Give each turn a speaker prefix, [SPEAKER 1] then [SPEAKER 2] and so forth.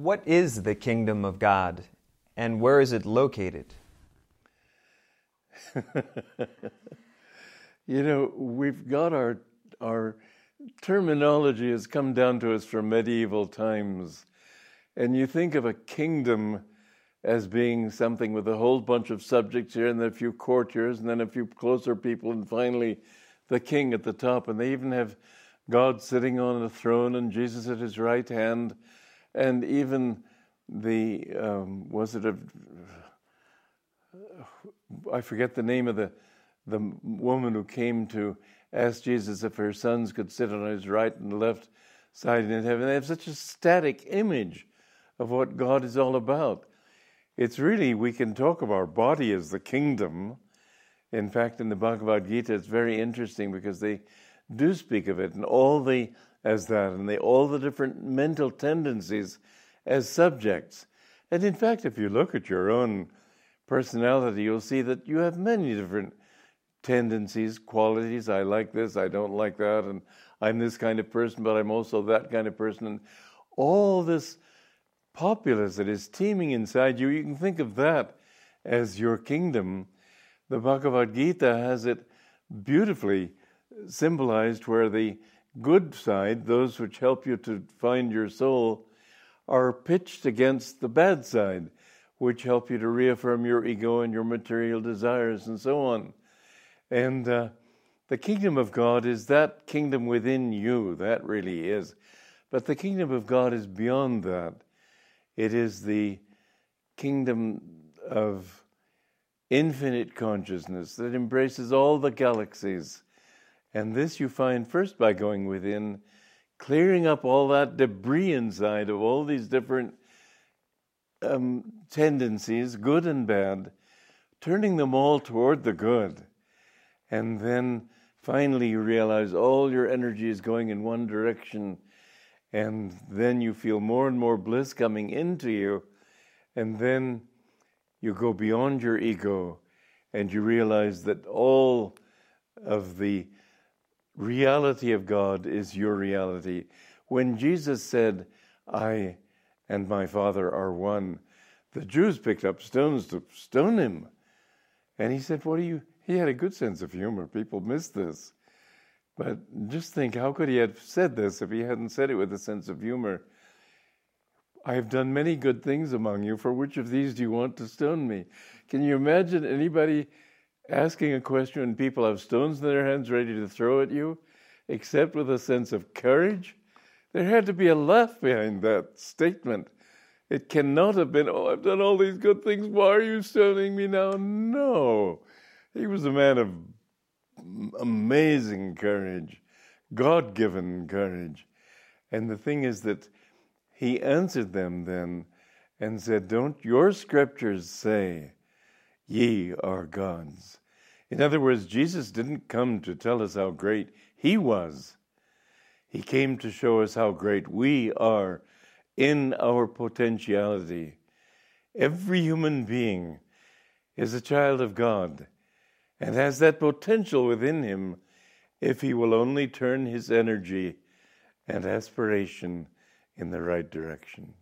[SPEAKER 1] What is the kingdom of God and where is it located?
[SPEAKER 2] you know, we've got our our terminology has come down to us from medieval times. And you think of a kingdom as being something with a whole bunch of subjects here and then a few courtiers and then a few closer people and finally the king at the top. And they even have God sitting on a throne and Jesus at his right hand. And even the, um, was it a, I forget the name of the, the woman who came to ask Jesus if her sons could sit on his right and left side in heaven. They have such a static image of what God is all about. It's really, we can talk of our body as the kingdom. In fact, in the Bhagavad Gita, it's very interesting because they do speak of it and all the as that, and they all the different mental tendencies as subjects. And in fact, if you look at your own personality, you'll see that you have many different tendencies, qualities. I like this, I don't like that, and I'm this kind of person, but I'm also that kind of person. And all this populace that is teeming inside you, you can think of that as your kingdom. The Bhagavad Gita has it beautifully symbolized where the good side, those which help you to find your soul, are pitched against the bad side, which help you to reaffirm your ego and your material desires and so on. And uh, the kingdom of God is that kingdom within you, that really is. But the kingdom of God is beyond that. It is the kingdom of infinite consciousness that embraces all the galaxies. And this you find first by going within, clearing up all that debris inside of all these different um, tendencies, good and bad, turning them all toward the good. And then finally you realize all your energy is going in one direction, and then you feel more and more bliss coming into you, and then you go beyond your ego and you realize that all of the reality of God is your reality. When Jesus said, I and my Father are one, the Jews picked up stones to stone him. And he said, What are you he had a good sense of humor. People miss this. But just think how could he have said this if he hadn't said it with a sense of humor? I have done many good things among you. For which of these do you want to stone me? Can you imagine anybody asking a question and people have stones in their hands ready to throw at you, except with a sense of courage? There had to be a laugh behind that statement. It cannot have been, oh, I've done all these good things. Why are you stoning me now? No. He was a man of amazing courage, God given courage. And the thing is that he answered them then and said, Don't your scriptures say, Ye are gods? In other words, Jesus didn't come to tell us how great he was. He came to show us how great we are in our potentiality. Every human being is a child of God and has that potential within him if he will only turn his energy and aspiration in the right direction.